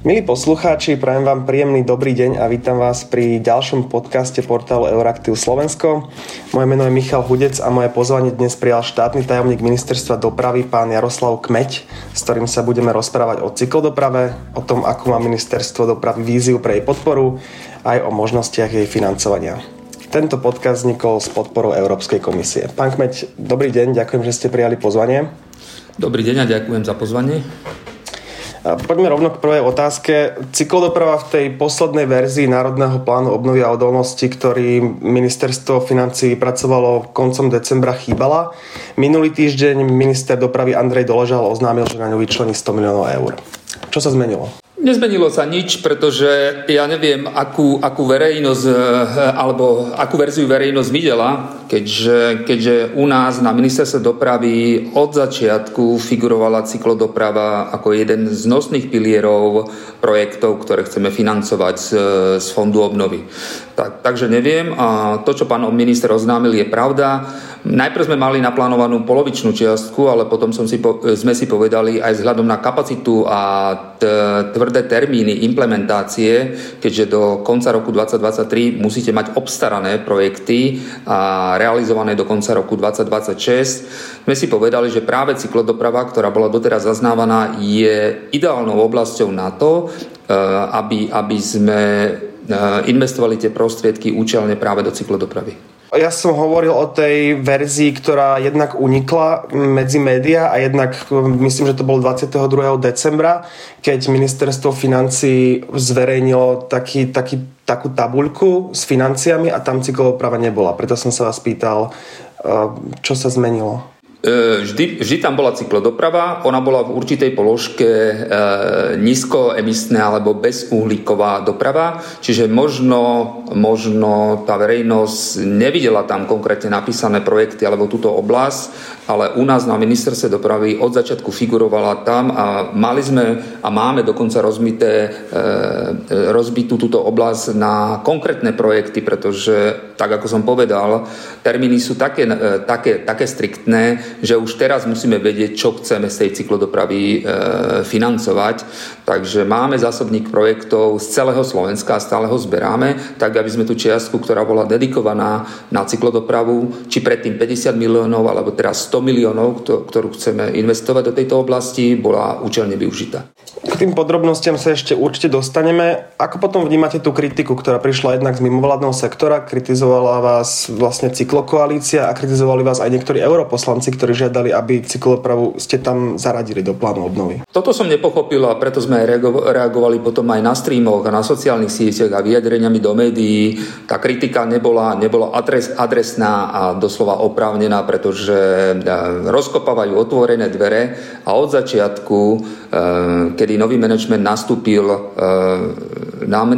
Milí poslucháči, prajem vám príjemný dobrý deň a vítam vás pri ďalšom podcaste portálu Euraktiv Slovensko. Moje meno je Michal Hudec a moje pozvanie dnes prijal štátny tajomník ministerstva dopravy pán Jaroslav Kmeď, s ktorým sa budeme rozprávať o cyklodoprave, o tom, ako má ministerstvo dopravy víziu pre jej podporu, aj o možnostiach jej financovania. Tento podcast vznikol s podporou Európskej komisie. Pán Kmeď, dobrý deň, ďakujem, že ste prijali pozvanie. Dobrý deň a ďakujem za pozvanie. Poďme rovno k prvej otázke. Cyklodoprava v tej poslednej verzii Národného plánu obnovy a odolnosti, ktorý ministerstvo financí pracovalo koncom decembra, chýbala. Minulý týždeň minister dopravy Andrej Doležal oznámil, že na ňu vyčlení 100 miliónov eur. Čo sa zmenilo? Nezmenilo sa nič, pretože ja neviem, akú, akú verejnosť eh, alebo akú verziu verejnosť videla, keďže, keďže u nás na ministerstve dopravy od začiatku figurovala cyklodoprava ako jeden z nosných pilierov projektov, ktoré chceme financovať z, z fondu obnovy. Tak, takže neviem a to, čo pán minister oznámil, je pravda. Najprv sme mali naplánovanú polovičnú čiastku, ale potom som si, sme si povedali aj vzhľadom na kapacitu a tvrdé termíny implementácie, keďže do konca roku 2023 musíte mať obstarané projekty a realizované do konca roku 2026, sme si povedali, že práve cyklodoprava, ktorá bola doteraz zaznávaná, je ideálnou oblasťou na to, e, aby, aby sme e, investovali tie prostriedky účelne práve do cyklodopravy. Ja som hovoril o tej verzii, ktorá jednak unikla medzi médiá a jednak myslím, že to bol 22. decembra, keď ministerstvo financí zverejnilo taký, taký, takú tabuľku s financiami a tam cykloprava nebola. Preto som sa vás pýtal, eh, čo sa zmenilo. E, vždy, vždy tam bola cyklodoprava, ona bola v určitej položke e, nízkoemisné alebo bezuhlíková doprava, čiže možno, možno tá verejnosť nevidela tam konkrétne napísané projekty alebo túto oblasť, ale u nás na ministerstve dopravy od začiatku figurovala tam a mali sme a máme dokonca rozbité, e, rozbitú túto oblasť na konkrétne projekty, pretože, tak ako som povedal, termíny sú také, e, také, také striktné, že už teraz musíme vedieť, čo chceme z tej cyklodopravy e, financovať. Takže máme zásobník projektov z celého Slovenska a stále ho zberáme, tak aby sme tú čiastku, ktorá bola dedikovaná na cyklodopravu, či predtým 50 miliónov, alebo teraz 100 miliónov, ktorú chceme investovať do tejto oblasti, bola účelne využitá. Tým podrobnostiam sa ešte určite dostaneme. Ako potom vnímate tú kritiku, ktorá prišla jednak z mimovládneho sektora, kritizovala vás vlastne cyklokoalícia a kritizovali vás aj niektorí europoslanci, ktorí žiadali, aby cyklopravu ste tam zaradili do plánu obnovy? Toto som nepochopil a preto sme reagovali potom aj na streamoch a na sociálnych sieťach a vyjadreniami do médií. Tá kritika nebola, nebola adres, adresná a doslova oprávnená, pretože e, rozkopávajú otvorené dvere a od začiatku, e, kedy nový manažment nastúpil e,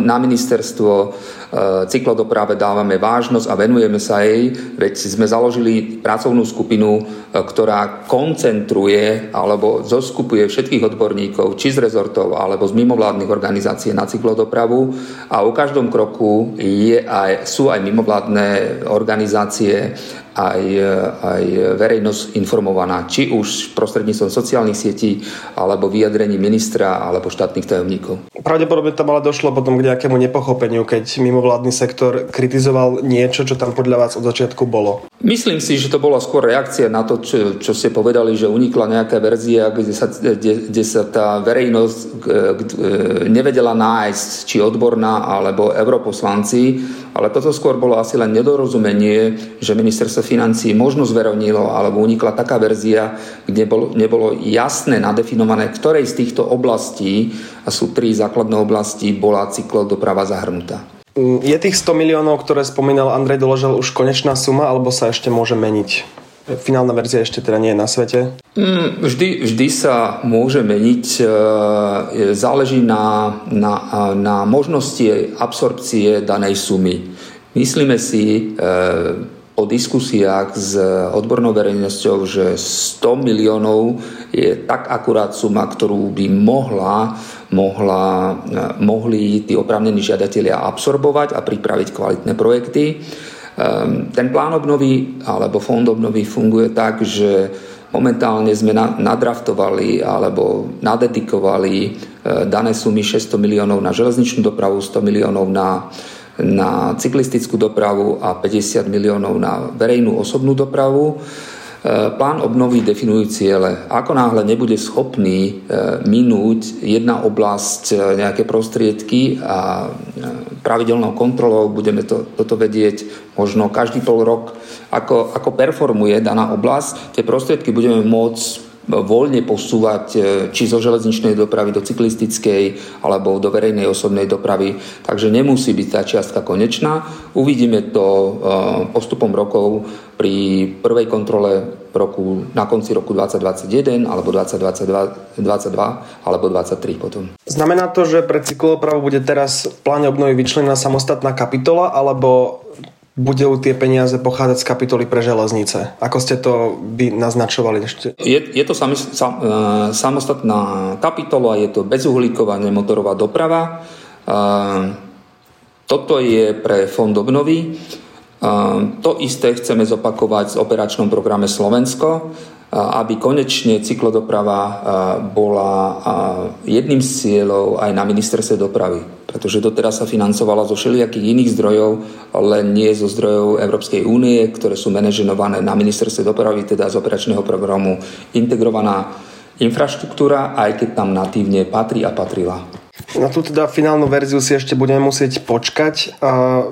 na ministerstvo, cyklodoprave dávame vážnosť a venujeme sa jej, veď sme založili pracovnú skupinu, ktorá koncentruje alebo zoskupuje všetkých odborníkov, či z rezortov, alebo z mimovládnych organizácií na cyklodopravu a u každom kroku je aj, sú aj mimovládne organizácie aj, aj verejnosť informovaná, či už prostredníctvom sociálnych sietí, alebo vyjadrení ministra, alebo štátnych tajomníkov. Pravdepodobne tam ale došlo potom k nejakému nepochopeniu, keď mimovládny sektor kritizoval niečo, čo tam podľa vás od začiatku bolo. Myslím si, že to bola skôr reakcia na to, čo, čo ste povedali, že unikla nejaká verzia, kde sa, kde, kde sa tá verejnosť nevedela nájsť, či odborná, alebo europoslanci, ale toto skôr bolo asi len nedorozumenie, že ministerstvo financí možno zverovnilo, alebo unikla taká verzia, kde bolo, nebolo jasné nadefinované, ktorej z týchto oblastí, a sú tri základné oblasti, bola cyklodoprava zahrnutá. Mm, je tých 100 miliónov, ktoré spomínal Andrej Doložel, už konečná suma, alebo sa ešte môže meniť? Finálna verzia ešte teda nie je na svete? Mm, vždy, vždy sa môže meniť. E, záleží na, na, na možnosti absorpcie danej sumy. Myslíme si e, po diskusiách s odbornou verejnosťou, že 100 miliónov je tak akurát suma, ktorú by mohla mohla, mohli tí oprávnení žiadatelia absorbovať a pripraviť kvalitné projekty. Ehm, ten plán obnovy alebo fond obnovy funguje tak, že Momentálne sme nadraftovali alebo nadedikovali e, dané sumy 600 miliónov na železničnú dopravu, 100 miliónov na, na cyklistickú dopravu a 50 miliónov na verejnú osobnú dopravu. E, plán obnovy definujú ciele. Ako náhle nebude schopný e, minúť jedna oblasť e, nejaké prostriedky a pravidelnou kontrolou budeme to, toto vedieť možno každý pol rok, ako, ako performuje daná oblasť, tie prostriedky budeme môcť voľne posúvať či zo železničnej dopravy do cyklistickej alebo do verejnej osobnej dopravy. Takže nemusí byť tá čiastka konečná. Uvidíme to postupom rokov pri prvej kontrole roku, na konci roku 2021 alebo 2022 22, alebo 2023 potom. Znamená to, že pre cyklopravu bude teraz v pláne obnovy vyčlenená samostatná kapitola alebo budú tie peniaze pochádzať z kapitoly pre železnice? Ako ste to by naznačovali ešte? Je, je to sami, sam, e, samostatná kapitola, je to bezuhlíková nemotorová doprava. E, toto je pre fond obnovy. To isté chceme zopakovať v operačnom programe Slovensko, aby konečne cyklodoprava bola jedným z cieľov aj na ministerstve dopravy. Pretože doteraz sa financovala zo všelijakých iných zdrojov, len nie zo zdrojov Európskej únie, ktoré sú manažované na ministerstve dopravy, teda z operačného programu integrovaná infraštruktúra, aj keď tam natívne patrí a patrila. Na tú teda finálnu verziu si ešte budeme musieť počkať.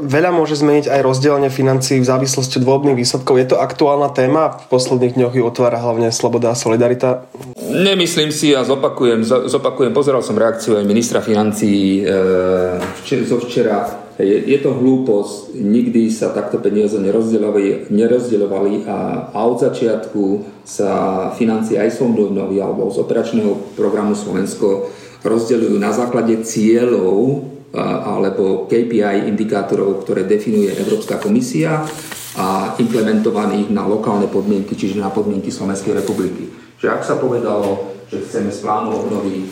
Veľa môže zmeniť aj rozdelenie financií v závislosti od voľbných výsledkov. Je to aktuálna téma? V posledných dňoch ju otvára hlavne Sloboda a Solidarita. Nemyslím si a zopakujem, zopakujem pozeral som reakciu aj ministra financií e, zo včera. Je, je to hlúposť, nikdy sa takto peniaze nerozdeľovali, nerozdeľovali a, a od začiatku sa financie aj z alebo z operačného programu Slovensko rozdeľujú na základe cieľov alebo KPI indikátorov, ktoré definuje Európska komisia a implementovaných na lokálne podmienky, čiže na podmienky Slovenskej republiky. Že ak sa povedalo, že chceme z plánu obnovy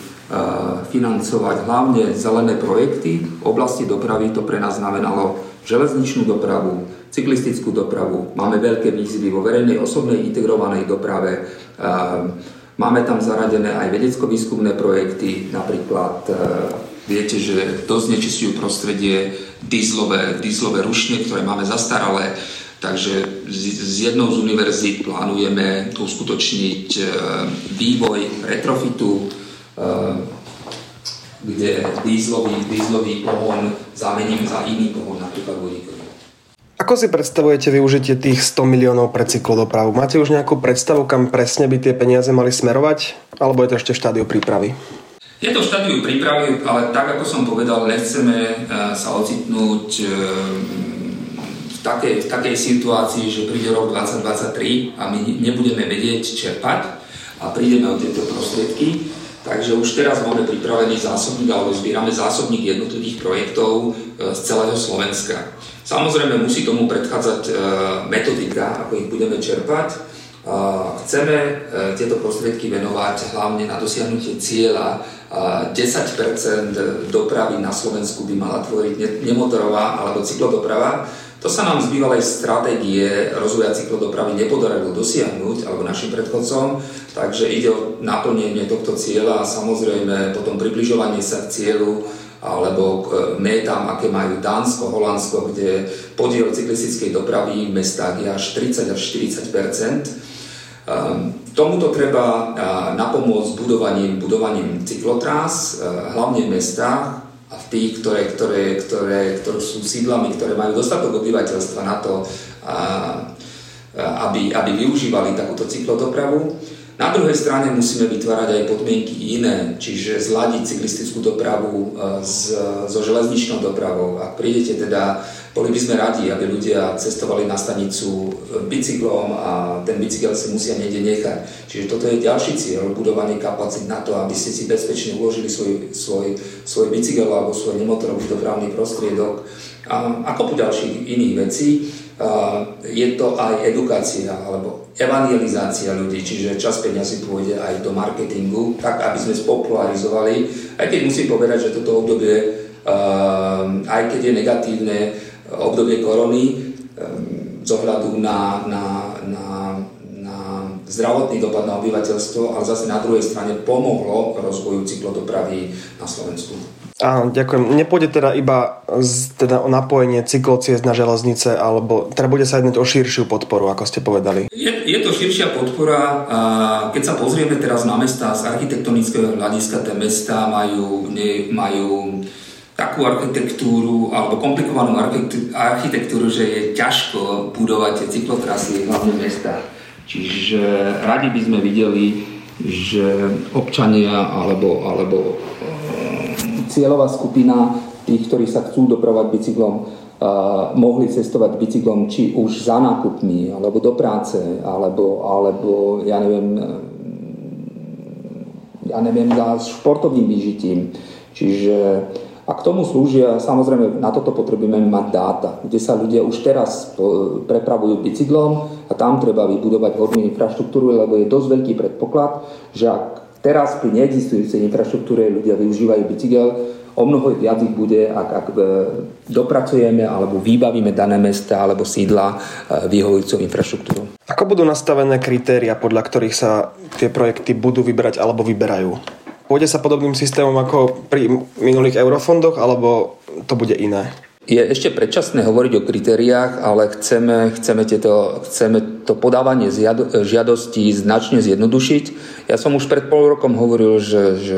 financovať hlavne zelené projekty v oblasti dopravy, to pre nás znamenalo železničnú dopravu, cyklistickú dopravu, máme veľké výzvy vo verejnej osobnej integrovanej doprave, Máme tam zaradené aj vedecko-výskumné projekty, napríklad e, viete, že dosť nečistujú prostredie dízlové, dízlové rušne, ktoré máme zastaralé, takže z jednou z univerzít plánujeme uskutočniť e, vývoj retrofitu, e, kde dízlový, dízlový pohon zamením za iný pohon, napríklad vodíkový. Ako si predstavujete využitie tých 100 miliónov pre cyklodopravu? Máte už nejakú predstavu, kam presne by tie peniaze mali smerovať? Alebo je to ešte v štádiu prípravy? Je to v štádiu prípravy, ale tak ako som povedal, nechceme e, sa ocitnúť e, v takej, v takej situácii, že príde rok 2023 a my nebudeme vedieť čerpať a prídeme o tieto prostriedky. Takže už teraz máme pripravený zásobník alebo zbierame zásobník jednotlivých projektov e, z celého Slovenska. Samozrejme musí tomu predchádzať e, metodika, ako ich budeme čerpať. Chceme e, tieto prostriedky venovať hlavne na dosiahnutie cieľa 10% dopravy na Slovensku by mala tvoriť nemotorová alebo cyklodoprava. To sa nám z bývalej stratégie rozvoja cyklodopravy nepodarilo dosiahnuť, alebo našim predchodcom, takže ide o naplnenie tohto cieľa a samozrejme potom približovanie sa k cieľu alebo métam, aké majú Dánsko, Holandsko, kde podiel cyklistickej dopravy v mestách je až 30 až 40 ehm, Tomuto treba napomôcť budovaním, budovaním cyklotrás, e, hlavne v mestách a v tých, ktoré, ktoré, ktoré, ktoré sú sídlami, ktoré majú dostatok obyvateľstva na to, aby, aby využívali takúto cyklodopravu. Na druhej strane musíme vytvárať aj podmienky iné, čiže zladiť cyklistickú dopravu e, s, so železničnou dopravou. Ak prídete teda, boli by sme radi, aby ľudia cestovali na stanicu e, bicyklom a ten bicykel si musia niekde nechať. Čiže toto je ďalší cieľ, budovanie kapacít na to, aby ste si bezpečne uložili svoj, svoj, svoj bicykel alebo svoj nemotorový dopravný prostriedok a, a kopu ďalších iných vecí je to aj edukácia alebo evangelizácia ľudí, čiže čas peniazy pôjde aj do marketingu, tak aby sme spopularizovali, aj keď musím povedať, že toto obdobie, aj keď je negatívne obdobie korony, z ohľadu na, na, na na zdravotný dopad na obyvateľstvo, ale zase na druhej strane pomohlo rozvoju cyklodopravy na Slovensku. Áno, ďakujem. Nepôjde teda iba z, teda o napojenie cyklociest na železnice, alebo teda bude sa jednať o širšiu podporu, ako ste povedali. Je, je to širšia podpora. Keď sa pozrieme teraz na mesta z architektonického hľadiska, tie mesta majú, ne, majú takú architektúru alebo komplikovanú architektúru, že je ťažko budovať tie cyklotrasy hlavne mesta. Čiže radi by sme videli, že občania alebo, alebo cieľová skupina tých, ktorí sa chcú dopravať bicyklom, uh, mohli cestovať bicyklom či už za nákupmi, alebo do práce, alebo, alebo ja neviem, ja neviem, za športovým vyžitím. Čiže a k tomu slúžia, samozrejme, na toto potrebujeme mať dáta, kde sa ľudia už teraz prepravujú bicyklom a tam treba vybudovať hodnú infraštruktúru, lebo je dosť veľký predpoklad, že ak Teraz pri neexistujúcej infraštruktúre ľudia využívajú bicykel, o mnoho viac ich bude, ak, ak e, dopracujeme alebo vybavíme dané mesta alebo sídla e, vyhovujúcou infraštruktúrou. Ako budú nastavené kritéria, podľa ktorých sa tie projekty budú vyberať alebo vyberajú? Pôjde sa podobným systémom ako pri minulých eurofondoch, alebo to bude iné? Je ešte predčasné hovoriť o kritériách, ale chceme, chceme, tieto, chceme to podávanie žiadostí značne zjednodušiť. Ja som už pred pol rokom hovoril, že, že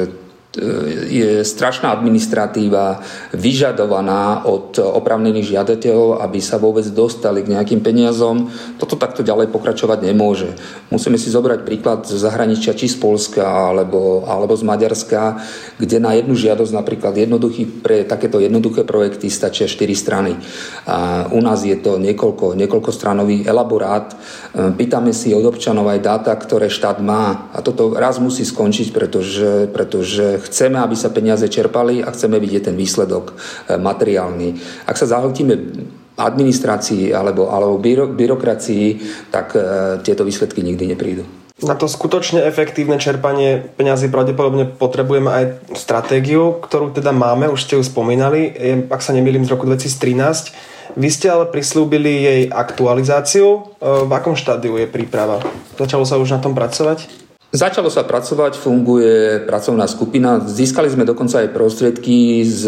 je strašná administratíva vyžadovaná od opravnených žiadateľov, aby sa vôbec dostali k nejakým peniazom. Toto takto ďalej pokračovať nemôže. Musíme si zobrať príklad z zahraničia, či z Polska alebo, alebo z Maďarska, kde na jednu žiadosť napríklad jednoduchý, pre takéto jednoduché projekty stačia 4 strany. A u nás je to niekoľko, niekoľko stranový elaborát. Pýtame si od občanov aj dáta, ktoré štát má. A toto raz musí skončiť, pretože, pretože chceme, aby sa peniaze čerpali a chceme vidieť ten výsledok e, materiálny. Ak sa zahltíme administrácii alebo, alebo byro, byrokracii, tak e, tieto výsledky nikdy neprídu. Na to skutočne efektívne čerpanie peňazí pravdepodobne potrebujeme aj stratégiu, ktorú teda máme, už ste ju spomínali, ak sa nemýlim, z roku 2013. Vy ste ale prislúbili jej aktualizáciu. E, v akom štádiu je príprava? Začalo sa už na tom pracovať? Začalo sa pracovať, funguje pracovná skupina. Získali sme dokonca aj prostriedky z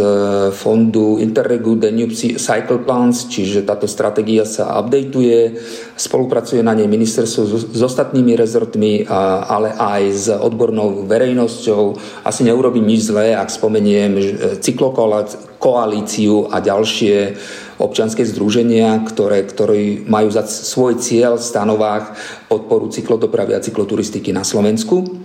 fondu Interregu Danube Cycle Plans, čiže táto stratégia sa updateuje, spolupracuje na nej ministerstvo s ostatnými rezortmi, ale aj s odbornou verejnosťou. Asi neurobím nič zlé, ak spomeniem cyklokoalíciu a ďalšie občianske združenia, ktoré, ktoré majú za svoj cieľ v stanovách podporu cyklodopravy a cykloturistiky na Slovensku.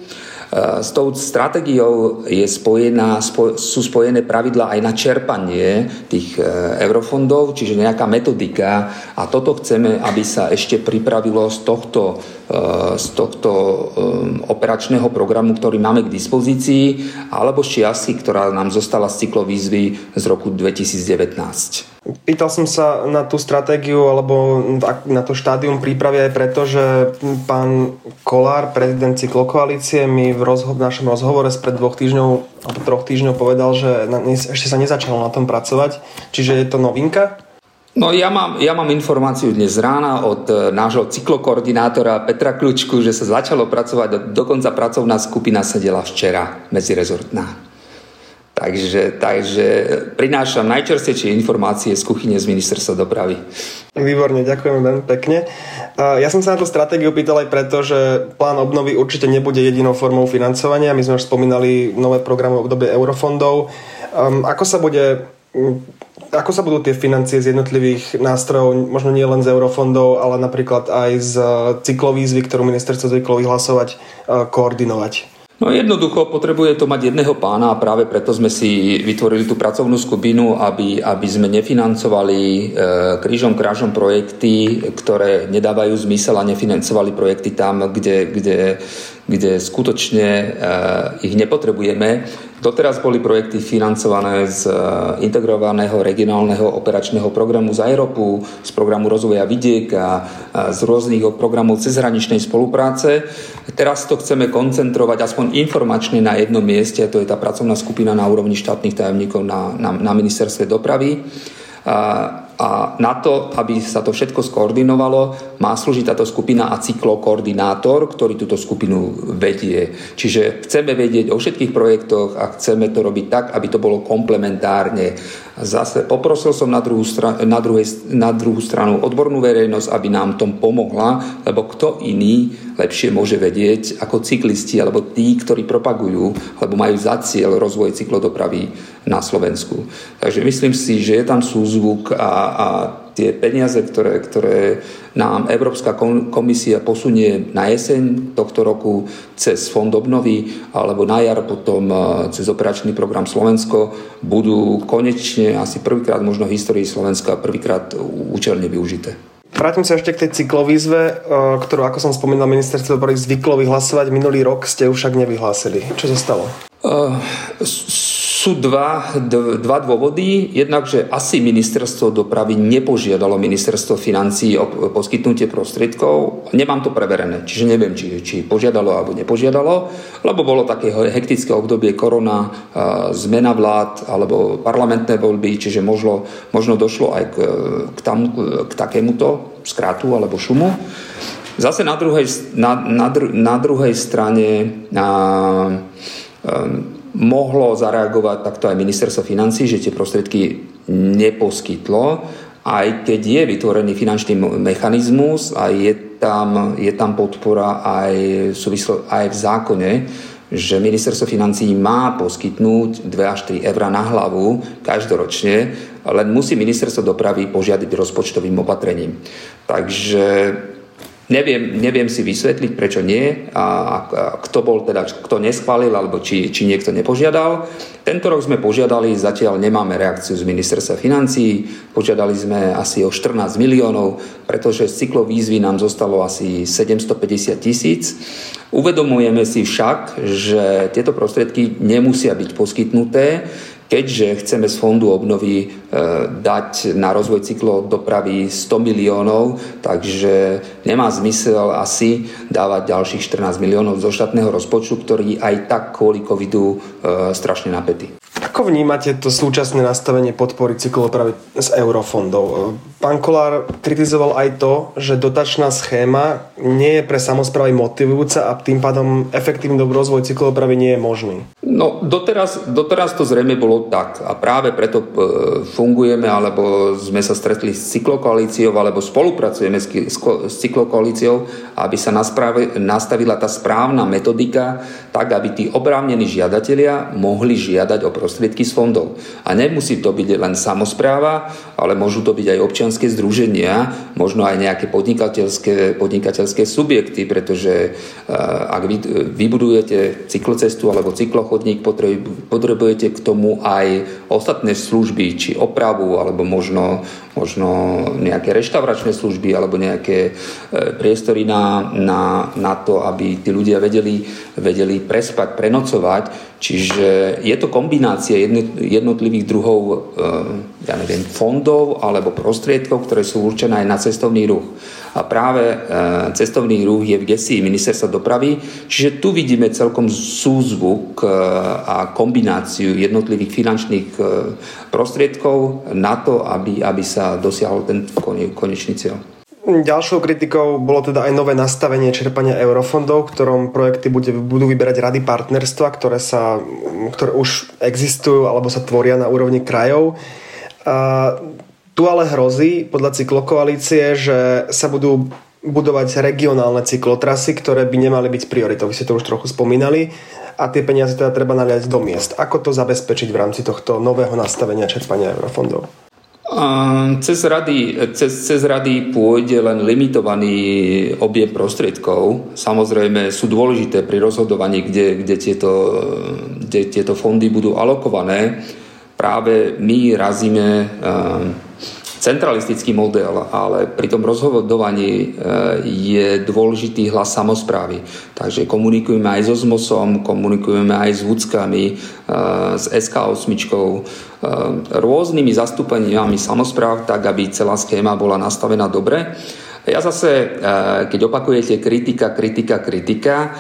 E, s tou stratégiou je spojená, spo, sú spojené pravidla aj na čerpanie tých e, eurofondov, čiže nejaká metodika a toto chceme, aby sa ešte pripravilo z tohto, e, z tohto operačného programu, ktorý máme k dispozícii, alebo z čiastky, ktorá nám zostala z cyklovýzvy z roku 2019. Pýtal som sa na tú stratégiu alebo na to štádium prípravy aj preto, že pán Kolár, prezident cyklokoalície, mi v, rozho- v našom rozhovore spred dvoch týždňov alebo troch týždňov povedal, že na, ešte sa nezačalo na tom pracovať. Čiže je to novinka? No ja mám, ja mám informáciu dnes rána od e, nášho cyklokoordinátora Petra Kľučku, že sa začalo pracovať, dokonca pracovná skupina sedela včera medzirezortná. Takže, takže prinášam najčerstvejšie informácie z kuchyne z ministerstva dopravy. Výborne, ďakujem veľmi pekne. Ja som sa na tú stratégiu pýtal aj preto, že plán obnovy určite nebude jedinou formou financovania. My sme už spomínali nové programy v obdobie eurofondov. Ako sa bude ako sa budú tie financie z jednotlivých nástrojov, možno nie len z eurofondov, ale napríklad aj z cyklovýzvy, ktorú ministerstvo zvyklo vyhlasovať, koordinovať? No jednoducho potrebuje to mať jedného pána a práve preto sme si vytvorili tú pracovnú skupinu, aby, aby sme nefinancovali e, krížom krážom projekty, ktoré nedávajú zmysel a nefinancovali projekty tam, kde, kde, kde skutočne e, ich nepotrebujeme. Doteraz boli projekty financované z e, integrovaného regionálneho operačného programu z Európu, z programu rozvoja vidieka, z rôznych programov cezhraničnej spolupráce. Teraz to chceme koncentrovať aspoň informačne na jednom mieste, to je tá pracovná skupina na úrovni štátnych tajomníkov na, na, na ministerstve dopravy. A na to, aby sa to všetko skoordinovalo, má slúžiť táto skupina a cyklokoordinátor, ktorý túto skupinu vedie. Čiže chceme vedieť o všetkých projektoch a chceme to robiť tak, aby to bolo komplementárne. Zase poprosil som na druhú, stra- na, druhej, na druhú stranu odbornú verejnosť, aby nám tom pomohla, lebo kto iný lepšie môže vedieť ako cyklisti alebo tí, ktorí propagujú alebo majú za cieľ rozvoj cyklodopravy na Slovensku. Takže myslím si, že je tam súzvuk a, a tie peniaze, ktoré, ktoré nám Európska komisia posunie na jeseň tohto roku cez Fond obnovy alebo na jar potom e, cez operačný program Slovensko budú konečne asi prvýkrát možno v histórii Slovenska prvýkrát účelne využité. Vrátim sa ešte k tej cyklovýzve, e, ktorú, ako som spomínal, ministerstvo dopravy zvyklo vyhlasovať. Minulý rok ste ju však nevyhlásili. Čo sa stalo? Uh, sú dva, dva dôvody. Jednak, že asi ministerstvo dopravy nepožiadalo ministerstvo financí o poskytnutie prostriedkov. Nemám to preverené, čiže neviem, či, či požiadalo alebo nepožiadalo, lebo bolo také hektické obdobie korona, zmena vlád alebo parlamentné voľby, čiže možno, možno došlo aj k, k, tam, k takémuto skrátu alebo šumu. Zase na druhej, na, na, na druhej strane a, a, mohlo zareagovať takto aj ministerstvo financí, že tie prostriedky neposkytlo, aj keď je vytvorený finančný mechanizmus a je tam, je tam podpora aj, súvislo, aj v zákone, že ministerstvo financí má poskytnúť 2 až 3 eur na hlavu každoročne, len musí ministerstvo dopravy požiadať rozpočtovým opatrením. Takže Neviem, neviem si vysvetliť, prečo nie a, a kto bol teda, kto neschválil alebo či, či niekto nepožiadal. Tento rok sme požiadali, zatiaľ nemáme reakciu z ministerstva financí, požiadali sme asi o 14 miliónov, pretože z cyklovýzvy nám zostalo asi 750 tisíc. Uvedomujeme si však, že tieto prostriedky nemusia byť poskytnuté, keďže chceme z fondu obnovy e, dať na rozvoj cyklodopravy 100 miliónov, takže nemá zmysel asi dávať ďalších 14 miliónov zo štátneho rozpočtu, ktorý aj tak kvôli covidu e, strašne napätý. Ako vnímate to súčasné nastavenie podpory cyklodopravy z eurofondov? Pán Kolár kritizoval aj to, že dotačná schéma nie je pre samozprávy motivujúca a tým pádom efektívny rozvoj cyklodopravy nie je možný. No doteraz, doteraz to zrejme bolo tak a práve preto e, fungujeme alebo sme sa stretli s cyklokoalíciou alebo spolupracujeme s, s cyklokoalíciou, aby sa nastavila tá správna metodika tak, aby tí oprávnení žiadatelia mohli žiadať o prostriedky z fondov. A nemusí to byť len samozpráva, ale môžu to byť aj občianské združenia, možno aj nejaké podnikateľské, podnikateľské subjekty, pretože e, ak vy vybudujete cyklocestu alebo cyklochodník, potrebujete k tomu aj ostatné služby, či opravu, alebo možno, možno nejaké reštauračné služby, alebo nejaké e, priestory na, na, na to, aby tí ľudia vedeli, vedeli prespať, prenocovať. Čiže je to kombinácia jednotlivých druhov e, ja neviem, fondov alebo prostriedkov, ktoré sú určené aj na cestovný ruch a práve e, cestovný ruch je v gesii ministerstva dopravy, čiže tu vidíme celkom súzvuk e, a kombináciu jednotlivých finančných e, prostriedkov na to, aby, aby sa dosiahol ten konečný cieľ. Ďalšou kritikou bolo teda aj nové nastavenie čerpania eurofondov, ktorom projekty bude, budú vyberať rady partnerstva, ktoré, sa, ktoré už existujú alebo sa tvoria na úrovni krajov. Tu ale hrozí podľa cyklokoalície, že sa budú budovať regionálne cyklotrasy, ktoré by nemali byť prioritou. Vy ste to už trochu spomínali a tie peniaze teda treba naliať do miest. Ako to zabezpečiť v rámci tohto nového nastavenia čerpania eurofondov? Cez rady, cez, cez rady pôjde len limitovaný objem prostriedkov. Samozrejme sú dôležité pri rozhodovaní, kde, kde, tieto, kde tieto fondy budú alokované. Práve my razíme centralistický model, ale pri tom rozhodovaní e, je dôležitý hlas samozprávy. Takže komunikujeme aj so ZMOSom, komunikujeme aj s Vúckami, e, s SK8, e, rôznymi zastúpeniami samozpráv, tak aby celá schéma bola nastavená dobre. Ja zase, keď opakujete kritika, kritika, kritika,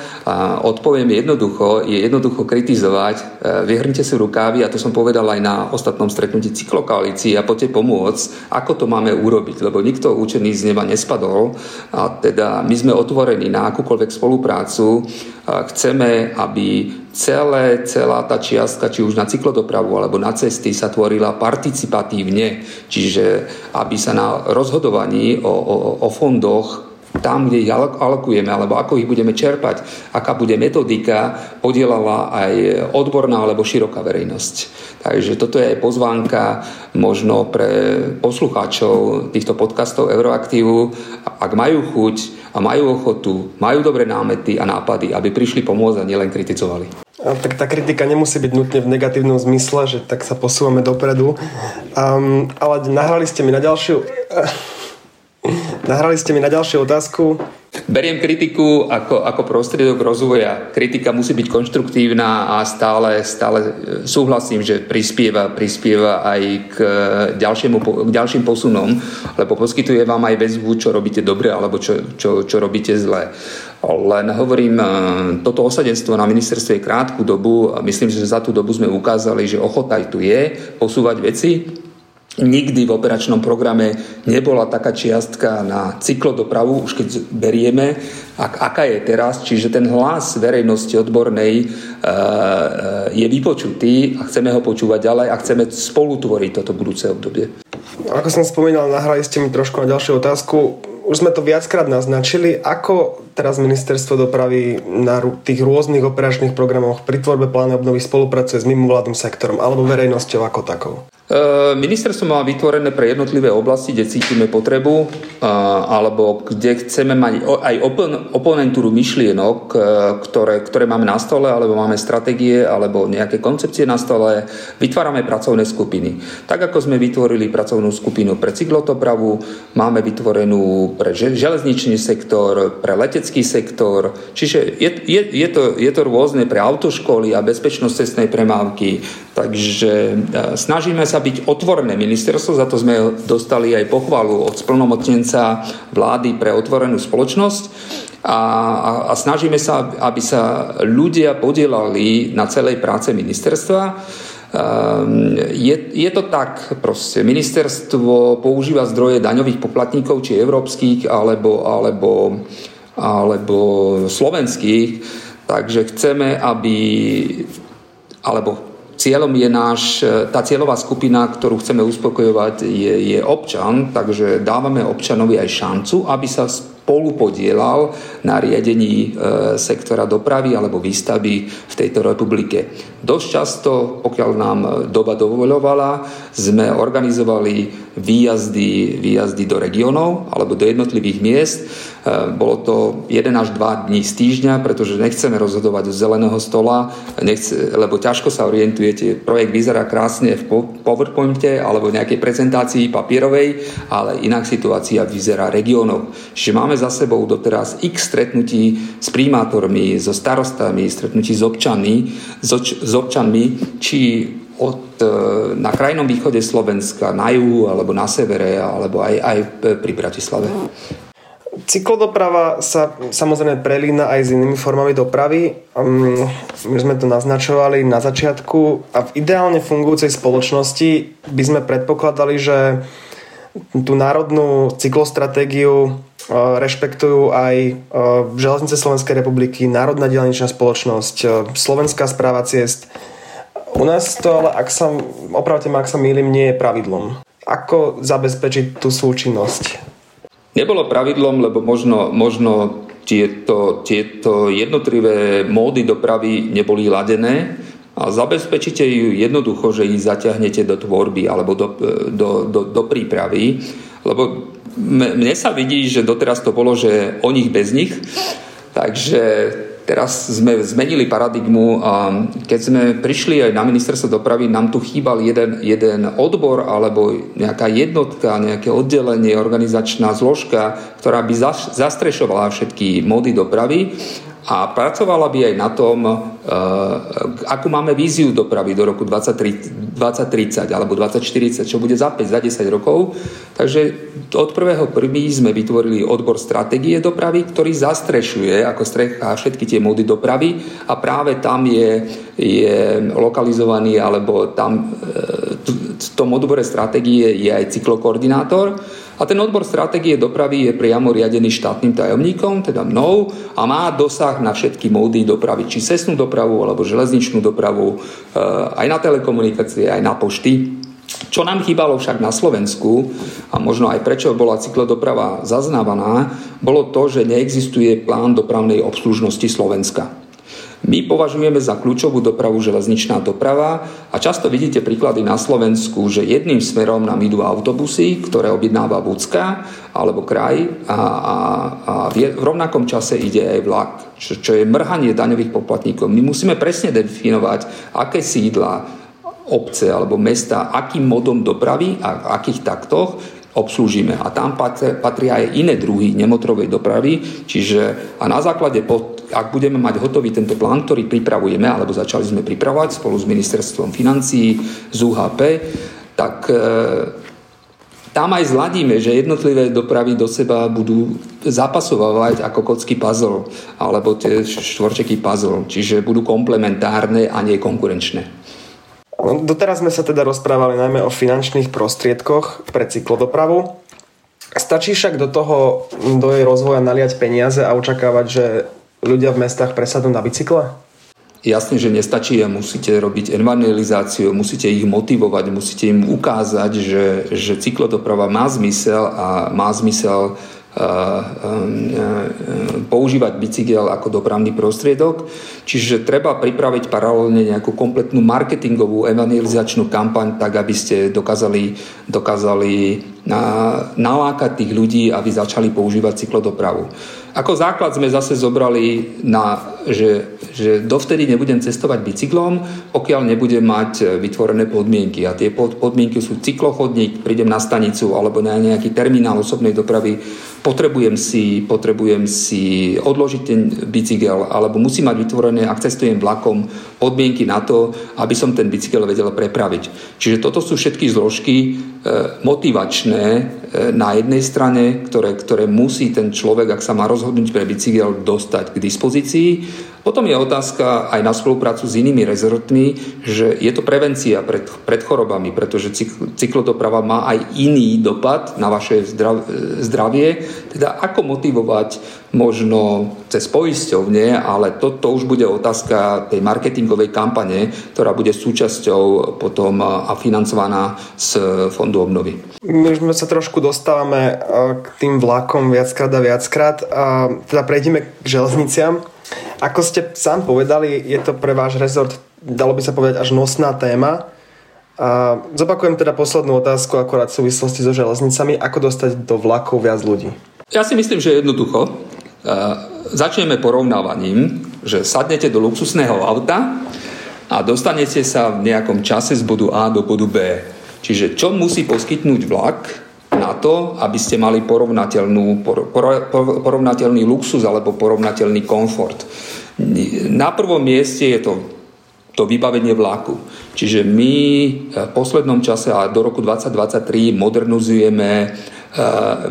odpoviem jednoducho, je jednoducho kritizovať. Vyhrnite si rukávy, a to som povedal aj na ostatnom stretnutí cyklokoalícii a poďte pomôcť, ako to máme urobiť, lebo nikto učený z neba nespadol a teda my sme otvorení na akúkoľvek spoluprácu. Chceme, aby celé, celá tá čiastka, či už na cyklodopravu alebo na cesty sa tvorila participatívne, čiže aby sa na rozhodovaní o, o, o fondoch tam, kde ich alokujeme, alebo ako ich budeme čerpať, aká bude metodika, podielala aj odborná alebo široká verejnosť. Takže toto je aj pozvánka možno pre poslucháčov týchto podcastov Euroaktívu, ak majú chuť a majú ochotu, majú dobré námety a nápady, aby prišli pomôcť a nielen kritizovali. A tak tá kritika nemusí byť nutne v negatívnom zmysle, že tak sa posúvame dopredu. Um, ale nahrali ste mi na ďalšiu... Nahrali ste mi na ďalšiu otázku. Beriem kritiku ako, ako prostriedok rozvoja. Kritika musí byť konštruktívna a stále, stále e, súhlasím, že prispieva, prispieva aj k, ďalšiemu, k ďalším posunom, lebo poskytuje vám aj väzbu, čo robíte dobre alebo čo, čo, čo robíte zle. Len hovorím, e, toto osadenstvo na ministerstve je krátku dobu a myslím, že za tú dobu sme ukázali, že ochota aj tu je posúvať veci Nikdy v operačnom programe nebola taká čiastka na cyklodopravu, už keď berieme, ak, aká je teraz. Čiže ten hlas verejnosti odbornej e, e, je vypočutý a chceme ho počúvať ďalej a chceme spolutvoriť toto budúce obdobie. Ako som spomínal, nahrali ste mi trošku na ďalšiu otázku. Už sme to viackrát naznačili. Ako teraz ministerstvo dopravy na tých rôznych operačných programoch pri tvorbe plánu obnovy spolupracuje s mimovládnym sektorom alebo verejnosťou ako takou? E, ministerstvo má vytvorené pre jednotlivé oblasti, kde cítime potrebu e, alebo kde chceme mať aj oponentúru myšlienok, e, ktoré, ktoré máme na stole, alebo máme stratégie, alebo nejaké koncepcie na stole. Vytvárame pracovné skupiny. Tak ako sme vytvorili pracovnú skupinu pre cyklotopravu, máme vytvorenú pre železničný sektor, pre letecký sektor. Čiže je, je, je, to, je to rôzne pre autoškoly a bezpečnosť cestnej premávky. Takže snažíme sa byť otvorené ministerstvo, za to sme dostali aj pochvalu od splnomocnenca vlády pre otvorenú spoločnosť a, a, a snažíme sa, aby sa ľudia podielali na celej práce ministerstva. Um, je, je to tak, proste ministerstvo používa zdroje daňových poplatníkov, či európskych, alebo, alebo, alebo slovenských, takže chceme, aby alebo Cieľom je náš, tá cieľová skupina, ktorú chceme uspokojovať, je, je občan, takže dávame občanovi aj šancu, aby sa spolu podielal na riadení e, sektora dopravy alebo výstavby v tejto republike. Dosť často, pokiaľ nám doba dovoľovala, sme organizovali výjazdy, výjazdy do regionov alebo do jednotlivých miest. E, bolo to 1 až 2 dní z týždňa, pretože nechceme rozhodovať z zeleného stola, nechce, lebo ťažko sa orientujete. Projekt vyzerá krásne v PowerPointe alebo nejakej prezentácii papierovej, ale inak situácia vyzerá regionov. Čiže máme za sebou doteraz x stretnutí s primátormi, so starostami, stretnutí s občanmi, s, občanmi, či od, e, na krajnom východe Slovenska, na juhu alebo na severe, alebo aj, aj pri Bratislave. Cyklodoprava sa samozrejme prelína aj s inými formami dopravy. My sme to naznačovali na začiatku a v ideálne fungujúcej spoločnosti by sme predpokladali, že tú národnú cyklostratégiu rešpektujú aj e, Železnice Slovenskej republiky, Národná dielničná spoločnosť, Slovenská správa ciest, u nás to ale, ak sa, opravte ma, ak sa mýlim, nie je pravidlom. Ako zabezpečiť tú súčinnosť? Nebolo pravidlom, lebo možno, možno tieto, tieto jednotlivé módy dopravy neboli ladené a zabezpečíte ju jednoducho, že ich zaťahnete do tvorby alebo do, do, do, do prípravy, lebo mne sa vidí, že doteraz to bolo, že o nich bez nich, takže Teraz sme zmenili paradigmu a keď sme prišli aj na ministerstvo dopravy, nám tu chýbal jeden, jeden odbor alebo nejaká jednotka, nejaké oddelenie, organizačná zložka, ktorá by zastrešovala všetky mody dopravy a pracovala by aj na tom, akú máme víziu dopravy do roku 2030 alebo 2040, čo bude za 5, za 10 rokov. Takže od prvého prvý sme vytvorili odbor stratégie dopravy, ktorý zastrešuje ako strecha všetky tie módy dopravy a práve tam je, je lokalizovaný alebo tam v tom odbore stratégie je aj cyklokoordinátor a ten odbor stratégie dopravy je priamo riadený štátnym tajomníkom, teda mnou, a má dosah na všetky módy dopravy, či cestnú dopravu alebo železničnú dopravu, eh, aj na telekomunikácie, aj na pošty. Čo nám chýbalo však na Slovensku, a možno aj prečo bola cyklodoprava zaznávaná, bolo to, že neexistuje plán dopravnej obslužnosti Slovenska. My považujeme za kľúčovú dopravu železničná doprava a často vidíte príklady na Slovensku, že jedným smerom nám idú autobusy, ktoré objednáva Vúcka alebo kraj a, a, a v rovnakom čase ide aj vlak, čo, čo je mrhanie daňových poplatníkov. My musíme presne definovať, aké sídla obce alebo mesta, akým modom dopravy a v akých taktoch obslúžime. A tam patria aj iné druhy nemotrovej dopravy, čiže a na základe ak budeme mať hotový tento plán, ktorý pripravujeme, alebo začali sme pripravovať spolu s ministerstvom financií, z UHP, tak e, tam aj zladíme, že jednotlivé dopravy do seba budú zapasovať ako kocky puzzle, alebo tie štvorčeky puzzle, čiže budú komplementárne a nie konkurenčné. No, doteraz sme sa teda rozprávali najmä o finančných prostriedkoch pre cyklodopravu. Stačí však do toho, do jej rozvoja naliať peniaze a očakávať, že ľudia v mestách presadnú na bicykle? Jasne, že nestačí a musíte robiť evangelizáciu, musíte ich motivovať, musíte im ukázať, že, že cyklodoprava má zmysel a má zmysel používať bicykel ako dopravný prostriedok. Čiže treba pripraviť paralelne nejakú kompletnú marketingovú evangelizačnú kampaň, tak aby ste dokázali, dokázali nalákať tých ľudí, aby začali používať cyklodopravu. Ako základ sme zase zobrali, na, že, že dovtedy nebudem cestovať bicyklom, pokiaľ nebudem mať e, vytvorené podmienky. A tie podmienky sú cyklochodník, prídem na stanicu alebo na nejaký terminál osobnej dopravy, potrebujem si, potrebujem si odložiť ten bicykel alebo musím mať vytvorené, ak cestujem vlakom, podmienky na to, aby som ten bicykel vedel prepraviť. Čiže toto sú všetky zložky motivačné e, na jednej strane, ktoré, ktoré musí ten človek, ak sa má rozhodnúť pre bicykel, dostať k dispozícii potom je otázka aj na spoluprácu s inými rezortmi, že je to prevencia pred, pred chorobami, pretože cyklodoprava má aj iný dopad na vaše zdravie. Teda ako motivovať možno cez poisťovne, ale to, to už bude otázka tej marketingovej kampane, ktorá bude súčasťou potom a financovaná z Fondu obnovy. My už sa trošku dostávame k tým vlakom viackrát a viackrát. Teda prejdeme k železniciam. Ako ste sám povedali, je to pre váš rezort, dalo by sa povedať, až nosná téma. Zopakujem teda poslednú otázku, akorát v súvislosti so železnicami. Ako dostať do vlakov viac ľudí? Ja si myslím, že jednoducho. Začneme porovnávaním, že sadnete do luxusného auta a dostanete sa v nejakom čase z bodu A do bodu B. Čiže čo musí poskytnúť vlak, na to, aby ste mali porovnateľnú, porovnateľný luxus alebo porovnateľný komfort. Na prvom mieste je to to vybavenie vlaku. Čiže my v poslednom čase a do roku 2023 modernizujeme e,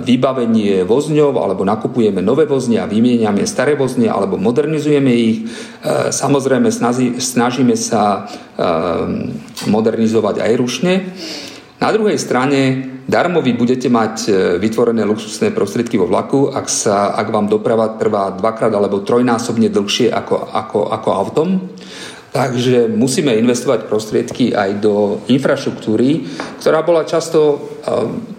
vybavenie vozňov alebo nakupujeme nové vozne a vymieniame staré vozne alebo modernizujeme ich. E, samozrejme snažíme sa modernizovať aj rušne. Na druhej strane darmo vy budete mať e, vytvorené luxusné prostriedky vo vlaku, ak, sa, ak vám doprava trvá dvakrát alebo trojnásobne dlhšie ako, ako, ako autom. Takže musíme investovať prostriedky aj do infraštruktúry, ktorá bola často,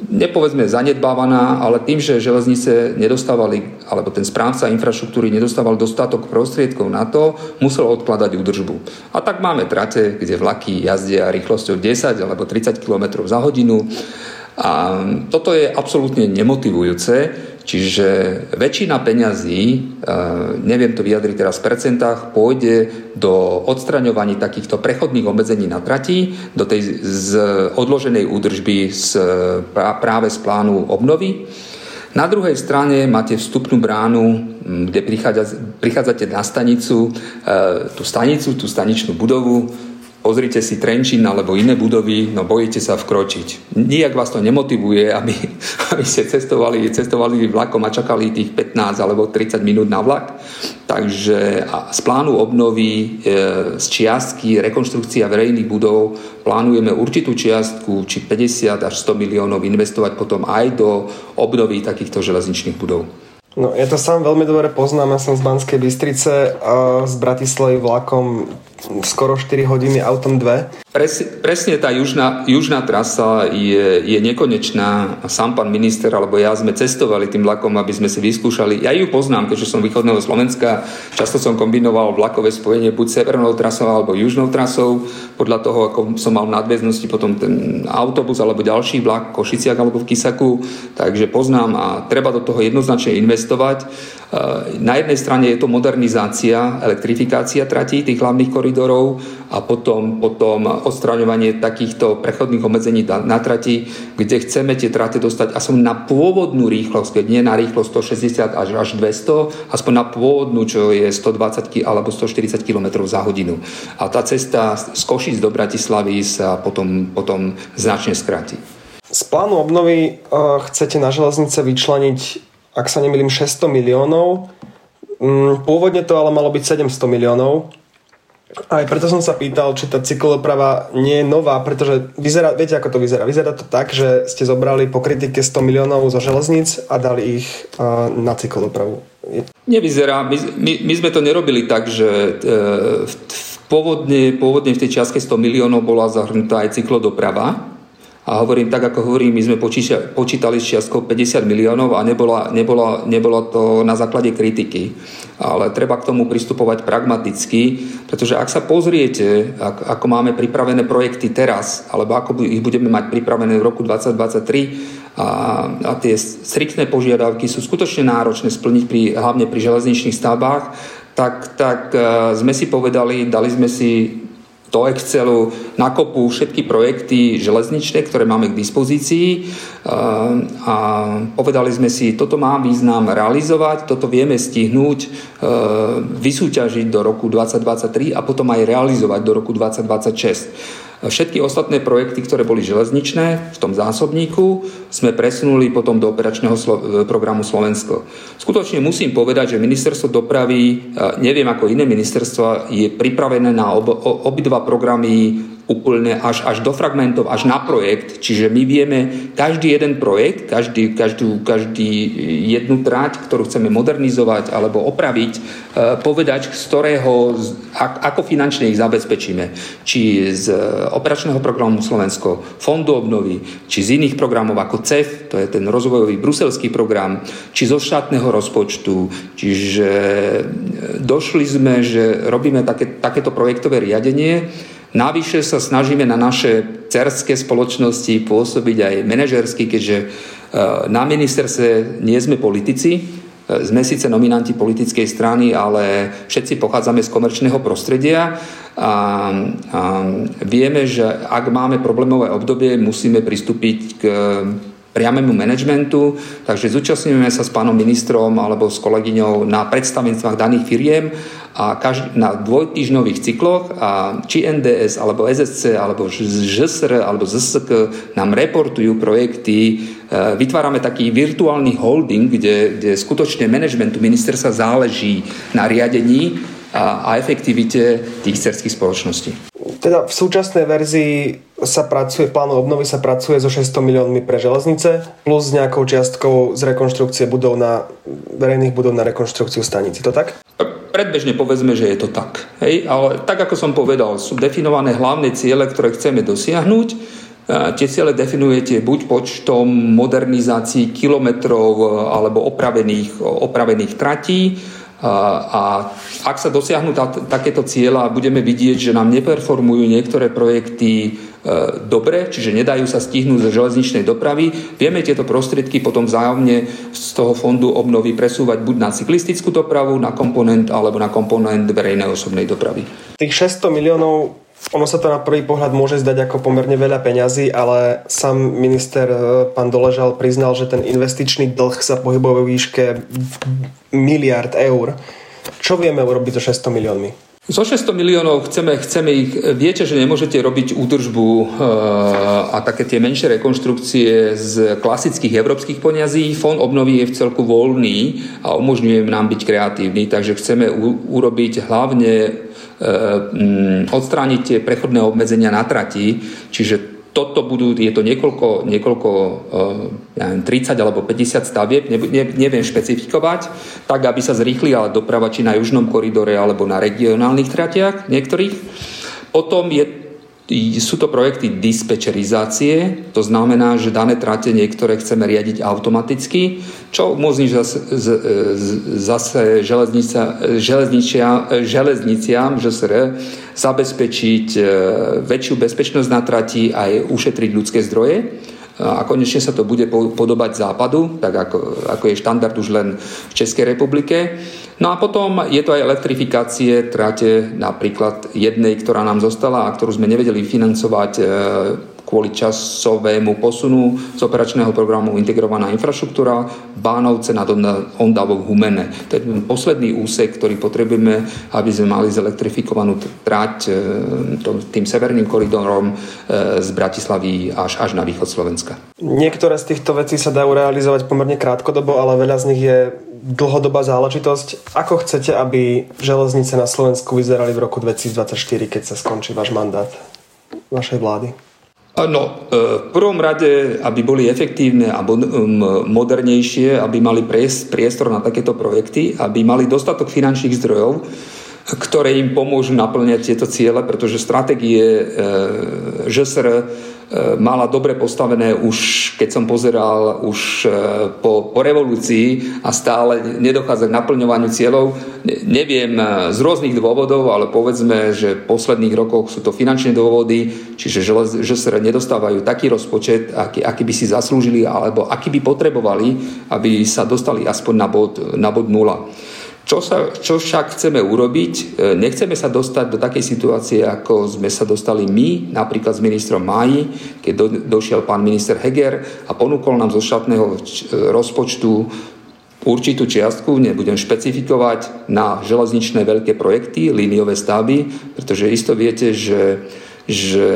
nepovedzme zanedbávaná, ale tým, že železnice nedostávali, alebo ten správca infraštruktúry nedostával dostatok prostriedkov na to, musel odkladať údržbu. A tak máme trate, kde vlaky jazdia rýchlosťou 10 alebo 30 km za hodinu. A toto je absolútne nemotivujúce, Čiže väčšina peňazí, e, neviem to vyjadriť teraz v percentách, pôjde do odstraňovaní takýchto prechodných obmedzení na trati, do tej z odloženej údržby z, práve z plánu obnovy. Na druhej strane máte vstupnú bránu, kde prichádzate na stanicu, tú stanicu, tú staničnú budovu, pozrite si Trenčín alebo iné budovy, no bojíte sa vkročiť. Nijak vás to nemotivuje, aby, aby ste cestovali, cestovali vlakom a čakali tých 15 alebo 30 minút na vlak. Takže z plánu obnovy, e, z čiastky rekonštrukcia verejných budov plánujeme určitú čiastku, či 50 až 100 miliónov investovať potom aj do obnovy takýchto železničných budov. No, ja to sám veľmi dobre poznám, ja som z Banskej Bystrice a z Bratislavy vlakom skoro 4 hodiny, autom 2. Pres, presne tá južná, južná trasa je, je nekonečná. Sám pán minister alebo ja sme cestovali tým vlakom, aby sme si vyskúšali. Ja ju poznám, keďže som východného Slovenska. Často som kombinoval vlakové spojenie buď severnou trasou alebo južnou trasou. Podľa toho, ako som mal v nadväznosti potom ten autobus alebo ďalší vlak v Košiciach alebo v Kisaku. Takže poznám a treba do toho jednoznačne investovať. Na jednej strane je to modernizácia, elektrifikácia tratí tých hlavných koridorov a potom, potom odstraňovanie takýchto prechodných obmedzení na trati, kde chceme tie trate dostať aspoň na pôvodnú rýchlosť, keď nie na rýchlosť 160 až, až 200, aspoň na pôvodnú, čo je 120 alebo 140 km za hodinu. A tá cesta z Košic do Bratislavy sa potom, potom značne skráti. Z plánu obnovy uh, chcete na železnice vyčleniť ak sa nemýlim, 600 miliónov. Mm, pôvodne to ale malo byť 700 miliónov. Aj preto som sa pýtal, či tá cyklodoprava nie je nová, pretože vyzerá, viete ako to vyzerá? Vyzerá to tak, že ste zobrali po kritike 100 miliónov zo železníc a dali ich na cyklodopravu. Nevyzerá. My, my, my sme to nerobili tak, že e, v, pôvodne, pôvodne v tej čiastke 100 miliónov bola zahrnutá aj cyklodoprava a hovorím tak, ako hovorím, my sme počítali s čiastkou 50 miliónov a nebola, nebola, nebolo to na základe kritiky. Ale treba k tomu pristupovať pragmaticky, pretože ak sa pozriete, ako máme pripravené projekty teraz, alebo ako ich budeme mať pripravené v roku 2023, a, a tie striktné požiadavky sú skutočne náročné splniť pri, hlavne pri železničných stavbách, tak, tak e, sme si povedali, dali sme si do Excelu nakopú všetky projekty železničné, ktoré máme k dispozícii eh, a povedali sme si, toto má význam realizovať, toto vieme stihnúť, eh, vysúťažiť do roku 2023 a potom aj realizovať do roku 2026. Všetky ostatné projekty, ktoré boli železničné v tom zásobníku, sme presunuli potom do operačného programu Slovensko. Skutočne musím povedať, že ministerstvo dopravy, neviem ako iné ministerstva, je pripravené na ob, obidva programy úplne až, až do fragmentov, až na projekt. Čiže my vieme každý jeden projekt, každý, každú, každý jednu trať, ktorú chceme modernizovať alebo opraviť, e, povedať, z ktorého, ako finančne ich zabezpečíme. Či z operačného programu Slovensko, Fondu obnovy, či z iných programov ako CEF, to je ten rozvojový bruselský program, či zo štátneho rozpočtu. Čiže e, došli sme, že robíme také, takéto projektové riadenie, Navyše sa snažíme na naše cerské spoločnosti pôsobiť aj manažersky, keďže e, na ministerstve nie sme politici, e, sme síce nominanti politickej strany, ale všetci pochádzame z komerčného prostredia a, a vieme, že ak máme problémové obdobie, musíme pristúpiť k priamému manažmentu, takže zúčastňujeme sa s pánom ministrom alebo s kolegyňou na predstavenstvách daných firiem a každý, na dvojtýždňových cykloch a či NDS alebo SSC alebo ŽSR alebo ZSK nám reportujú projekty. E, vytvárame taký virtuálny holding, kde, kde skutočne manažmentu ministerstva záleží na riadení a, a efektivite tých cerských spoločností. Teda v súčasnej verzii sa pracuje, plánu obnovy sa pracuje so 600 miliónmi pre železnice plus nejakou čiastkou z rekonštrukcie budov na, verejných budov na rekonštrukciu stanici. To tak? Predbežne povedzme, že je to tak. Hej? Ale tak, ako som povedal, sú definované hlavné ciele, ktoré chceme dosiahnuť. Tie ciele definujete buď počtom modernizácií kilometrov alebo opravených, opravených tratí, a ak sa dosiahnu takéto cieľa, budeme vidieť, že nám neperformujú niektoré projekty e, dobre, čiže nedajú sa stihnúť zo železničnej dopravy, vieme tieto prostriedky potom vzájomne z toho fondu obnovy presúvať buď na cyklistickú dopravu, na komponent alebo na komponent verejnej osobnej dopravy. Tých 600 miliónov ono sa to na prvý pohľad môže zdať ako pomerne veľa peňazí, ale sám minister e, pán Doležal priznal, že ten investičný dlh sa pohybuje vo výške miliard eur. Čo vieme urobiť so 600 miliónmi? So 600 miliónov chceme, chceme ich, viete, že nemôžete robiť údržbu e, a také tie menšie rekonštrukcie z klasických európskych peniazí. Fond obnovy je v celku voľný a umožňuje nám byť kreatívny, takže chceme urobiť hlavne odstrániť tie prechodné obmedzenia na trati, čiže toto budú, je to niekoľko, niekoľko eh, ja neviem, 30 alebo 50 stavieb, neviem špecifikovať, tak aby sa zrýchlila doprava či na južnom koridore alebo na regionálnych tratiach niektorých. Potom je sú to projekty dispečerizácie, to znamená, že dané trate niektoré chceme riadiť automaticky, čo umožní zase, zase železnica, železnicia, železniciam ŽSR zabezpečiť e, väčšiu bezpečnosť na trati a ušetriť ľudské zdroje a konečne sa to bude podobať západu, tak ako, ako je štandard už len v Českej republike. No a potom je to aj elektrifikácie trate, napríklad jednej, ktorá nám zostala a ktorú sme nevedeli financovať e, kvôli časovému posunu z operačného programu Integrovaná infraštruktúra Bánovce nad Ondavou Humene. To je ten posledný úsek, ktorý potrebujeme, aby sme mali zelektrifikovanú trať e, tým severným koridorom e, z Bratislavy až, až na východ Slovenska. Niektoré z týchto vecí sa dajú realizovať pomerne krátkodobo, ale veľa z nich je dlhodobá záležitosť. Ako chcete, aby železnice na Slovensku vyzerali v roku 2024, keď sa skončí váš mandát vašej vlády? No, v prvom rade, aby boli efektívne a modernejšie, aby mali priestor na takéto projekty, aby mali dostatok finančných zdrojov, ktoré im pomôžu naplňať tieto ciele, pretože stratégie e, ŽSR mala dobre postavené už, keď som pozeral už e, po, po revolúcii a stále nedochádza k naplňovaniu cieľov. Neviem e, z rôznych dôvodov, ale povedzme, že v posledných rokoch sú to finančné dôvody, čiže že sa nedostávajú taký rozpočet, aký, aký by si zaslúžili, alebo aký by potrebovali, aby sa dostali aspoň na bod, na bod nula. Čo, sa, čo však chceme urobiť? E, nechceme sa dostať do takej situácie, ako sme sa dostali my, napríklad s ministrom Máji, keď do, došiel pán minister Heger a ponúkol nám zo štátneho e, rozpočtu určitú čiastku, nebudem špecifikovať, na železničné veľké projekty, líniové stavby, pretože isto viete, že že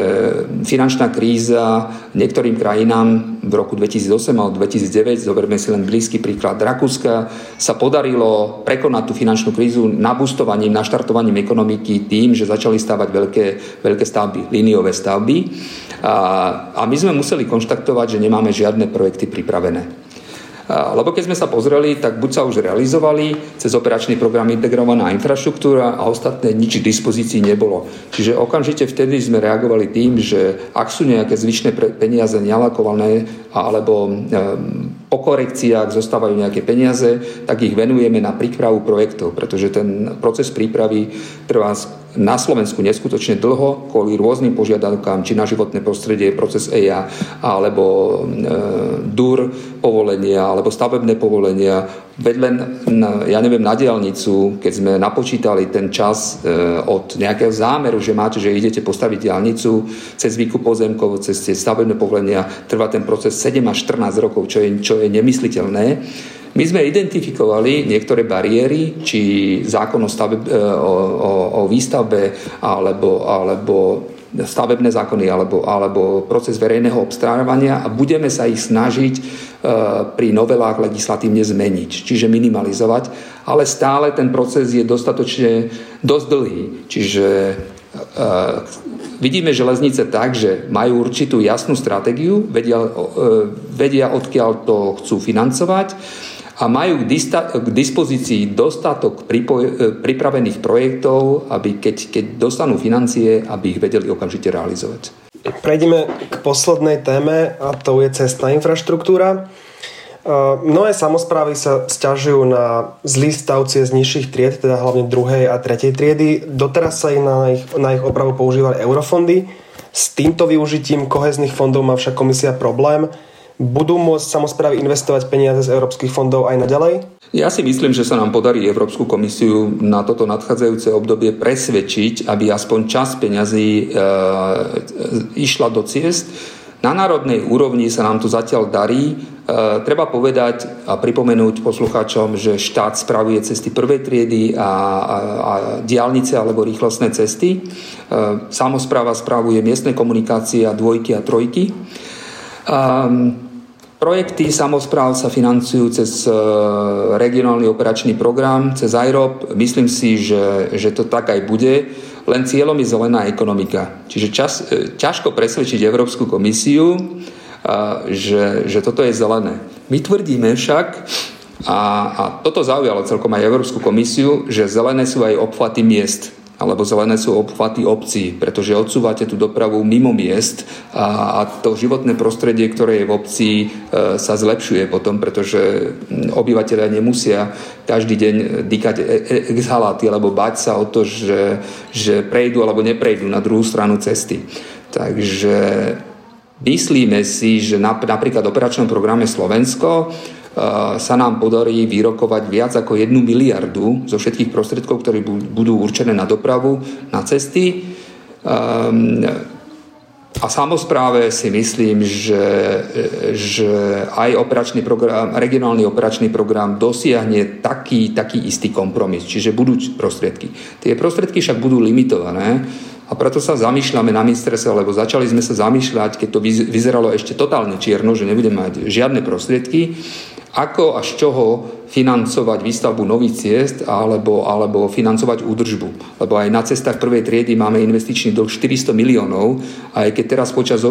finančná kríza niektorým krajinám v roku 2008 alebo 2009, zoberme si len blízky príklad Rakúska, sa podarilo prekonať tú finančnú krízu nabustovaním, naštartovaním ekonomiky tým, že začali stavať veľké, veľké stavby, líniové stavby. A, a my sme museli konštaktovať, že nemáme žiadne projekty pripravené. Lebo keď sme sa pozreli, tak buď sa už realizovali cez operačný program integrovaná infraštruktúra a ostatné nič k dispozícii nebolo. Čiže okamžite vtedy sme reagovali tým, že ak sú nejaké zvyšné peniaze nealokované alebo po korekciách zostávajú nejaké peniaze, tak ich venujeme na prípravu projektov, pretože ten proces prípravy trvá na Slovensku neskutočne dlho kvôli rôznym požiadavkám, či na životné prostredie, proces EIA, alebo e, DUR povolenia, alebo stavebné povolenia. Veď ja neviem, na diálnicu, keď sme napočítali ten čas e, od nejakého zámeru, že máte, že idete postaviť diálnicu cez výkup pozemkov, cez tie stavebné povolenia, trvá ten proces 7 až 14 rokov, čo je, čo je nemysliteľné. My sme identifikovali niektoré bariéry, či zákon o, stave, e, o, o, o výstavbe alebo, alebo stavebné zákony alebo, alebo proces verejného obstarávania a budeme sa ich snažiť e, pri novelách legislatívne zmeniť, čiže minimalizovať, ale stále ten proces je dostatočne dosť dlhý. Čiže e, vidíme železnice tak, že majú určitú jasnú stratégiu, vedia, vedia odkiaľ to chcú financovať a majú k dispozícii dostatok pripoj- pripravených projektov, aby keď, keď dostanú financie, aby ich vedeli okamžite realizovať. Prejdeme k poslednej téme a to je cestná infraštruktúra. Mnohé samozprávy sa stiažujú na zlý stav z nižších tried, teda hlavne druhej a tretej triedy. Doteraz sa ich na, ich na ich opravu používali eurofondy. S týmto využitím kohezných fondov má však komisia problém Budú môcť samozprávy investovať peniaze z európskych fondov aj naďalej? Ja si myslím, že sa nám podarí Európsku komisiu na toto nadchádzajúce obdobie presvedčiť, aby aspoň čas peňazí e, išla do ciest. Na národnej úrovni sa nám to zatiaľ darí. E, treba povedať a pripomenúť poslucháčom, že štát spravuje cesty prvej triedy a, a, a diálnice alebo rýchlostné cesty. E, samozpráva spravuje miestne komunikácie a dvojky a trojky. Um, Projekty samozpráv sa financujú cez e, regionálny operačný program, cez IROP. Myslím si, že, že to tak aj bude, len cieľom je zelená ekonomika. Čiže čas, e, ťažko presvedčiť Európsku komisiu, e, že, že toto je zelené. My tvrdíme však, a, a toto zaujalo celkom aj Európsku komisiu, že zelené sú aj obchvaty miest alebo zelené sú obchvaty obcí, pretože odsúvate tú dopravu mimo miest a, a to životné prostredie, ktoré je v obci, e, sa zlepšuje potom, pretože obyvateľia nemusia každý deň dýkať e, e, exhaláty alebo bať sa o to, že, že prejdú alebo neprejdú na druhú stranu cesty. Takže myslíme si, že napríklad v operačnom programe Slovensko sa nám podarí vyrokovať viac ako jednu miliardu zo všetkých prostriedkov, ktoré budú určené na dopravu, na cesty. Ehm, a samozpráve si myslím, že, že aj operačný program, regionálny operačný program dosiahne taký, taký istý kompromis, čiže budú prostriedky. Tie prostriedky však budú limitované a preto sa zamýšľame na ministerstve, lebo začali sme sa zamýšľať, keď to vyzeralo ešte totálne čierno, že nebudeme mať žiadne prostriedky, ako a z čoho financovať výstavbu nových ciest alebo, alebo financovať údržbu. Lebo aj na cestách prvej triedy máme investičný dlh 400 miliónov a aj keď teraz počas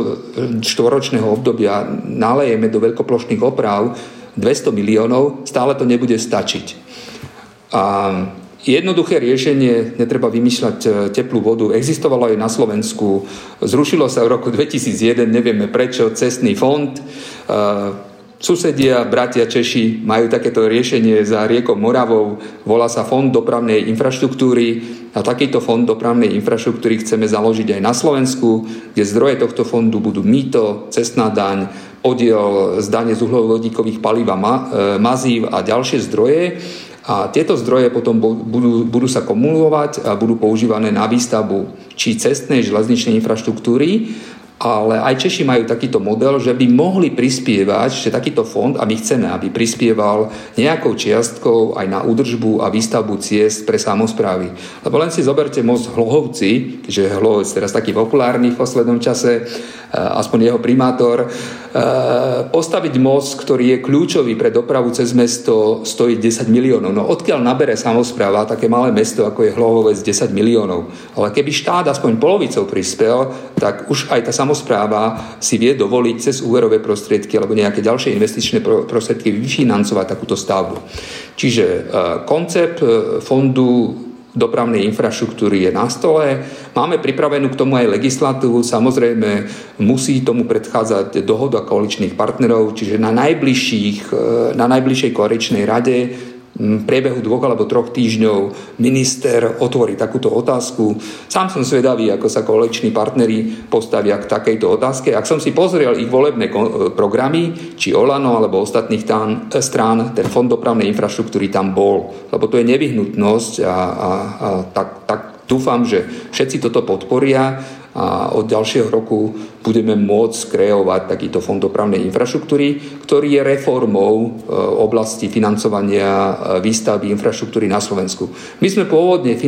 štvoročného obdobia nalejeme do veľkoplošných oprav 200 miliónov, stále to nebude stačiť. A Jednoduché riešenie, netreba vymýšľať e, teplú vodu, existovalo aj na Slovensku. Zrušilo sa v roku 2001, nevieme prečo, cestný fond. Susedia, bratia Češi majú takéto riešenie za riekou Moravou, volá sa Fond dopravnej infraštruktúry a takýto fond dopravnej infraštruktúry chceme založiť aj na Slovensku, kde zdroje tohto fondu budú mýto, cestná daň, podiel z dane z uhlovodíkových palív a e, mazív a ďalšie zdroje. A tieto zdroje potom budú, budú sa kumulovať a budú používané na výstavbu či cestnej železničnej infraštruktúry, ale aj Češi majú takýto model, že by mohli prispievať, že takýto fond, a my chceme, aby prispieval nejakou čiastkou aj na údržbu a výstavbu ciest pre samozprávy. Lebo len si zoberte most Hlohovci, keďže Hlohovec teraz taký populárny v poslednom čase, Eh, aspoň jeho primátor, eh, postaviť most, ktorý je kľúčový pre dopravu cez mesto, stojí 10 miliónov. No odkiaľ nabere samozpráva také malé mesto, ako je Hlohovec, 10 miliónov? Ale keby štát aspoň polovicou prispel, tak už aj tá samozpráva si vie dovoliť cez úverové prostriedky alebo nejaké ďalšie investičné prostriedky vyfinancovať takúto stavbu. Čiže eh, koncept fondu dopravnej infraštruktúry je na stole. Máme pripravenú k tomu aj legislatívu. Samozrejme, musí tomu predchádzať dohoda koaličných partnerov, čiže na, najbližších, e, na najbližšej koaličnej rade v priebehu dvoch alebo troch týždňov minister otvorí takúto otázku. Sám som svedavý, ako sa koaliční partneri postavia k takejto otázke. Ak som si pozrel ich volebné programy, či Olano alebo ostatných tam, e, strán, ten fond dopravnej infraštruktúry tam bol. Lebo to je nevyhnutnosť a, a, a tak, tak dúfam, že všetci toto podporia a od ďalšieho roku budeme môcť kreovať takýto fond dopravnej infraštruktúry, ktorý je reformou e, oblasti financovania e, výstavby infraštruktúry na Slovensku. My sme pôvodne e,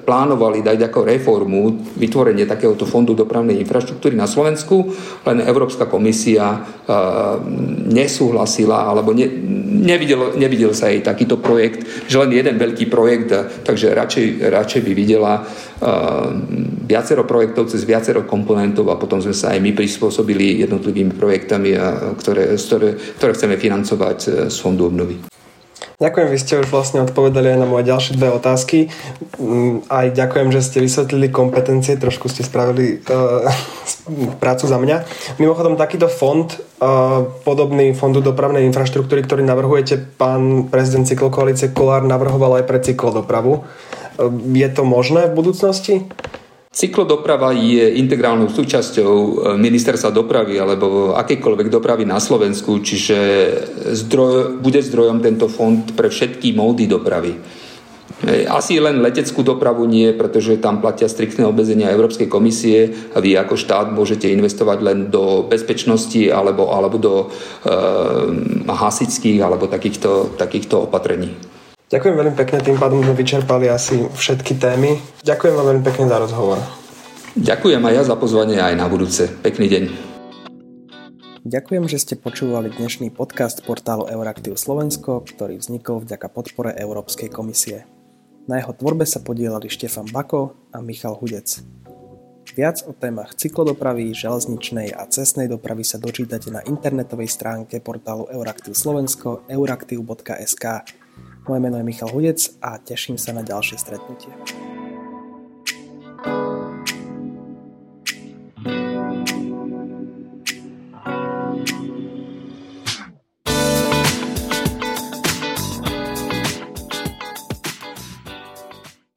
plánovali dať ako reformu vytvorenie takéhoto fondu dopravnej infraštruktúry na Slovensku, len Európska komisia nesúhlasila alebo ne, nevidel, nevidel sa jej takýto projekt, že len jeden veľký projekt, takže radšej, radšej by videla viacero projektov cez viacero komponentov a potom sme sa aj my prispôsobili jednotlivými projektami, ktoré, ktoré, ktoré chceme financovať e, z Fondu obnovy. Ďakujem, vy ste už vlastne odpovedali aj na moje ďalšie dve otázky. Mm, aj ďakujem, že ste vysvetlili kompetencie, trošku ste spravili uh, prácu za mňa. Mimochodom, takýto fond, uh, podobný fondu dopravnej infraštruktúry, ktorý navrhujete, pán prezident cyklokoalície Kolár navrhoval aj pre cyklodopravu. Uh, je to možné v budúcnosti? Cyklodoprava je integrálnou súčasťou e, ministerstva dopravy alebo akýkoľvek dopravy na Slovensku, čiže zdroj, bude zdrojom tento fond pre všetky módy dopravy. E, asi len leteckú dopravu nie, pretože tam platia striktné obmedzenia Európskej komisie a vy ako štát môžete investovať len do bezpečnosti alebo, alebo do e, hasičských alebo takýchto, takýchto opatrení. Ďakujem veľmi pekne, tým pádom sme vyčerpali asi všetky témy. Ďakujem vám veľmi pekne za rozhovor. Ďakujem aj ja za pozvanie aj na budúce. Pekný deň. Ďakujem, že ste počúvali dnešný podcast portálu Euraktiv Slovensko, ktorý vznikol vďaka podpore Európskej komisie. Na jeho tvorbe sa podielali Štefan Bako a Michal Hudec. Viac o témach cyklodopravy, železničnej a cestnej dopravy sa dočítate na internetovej stránke portálu Euraktiv Slovensko euraktiv.sk moje meno je Michal Hudec a teším sa na ďalšie stretnutie.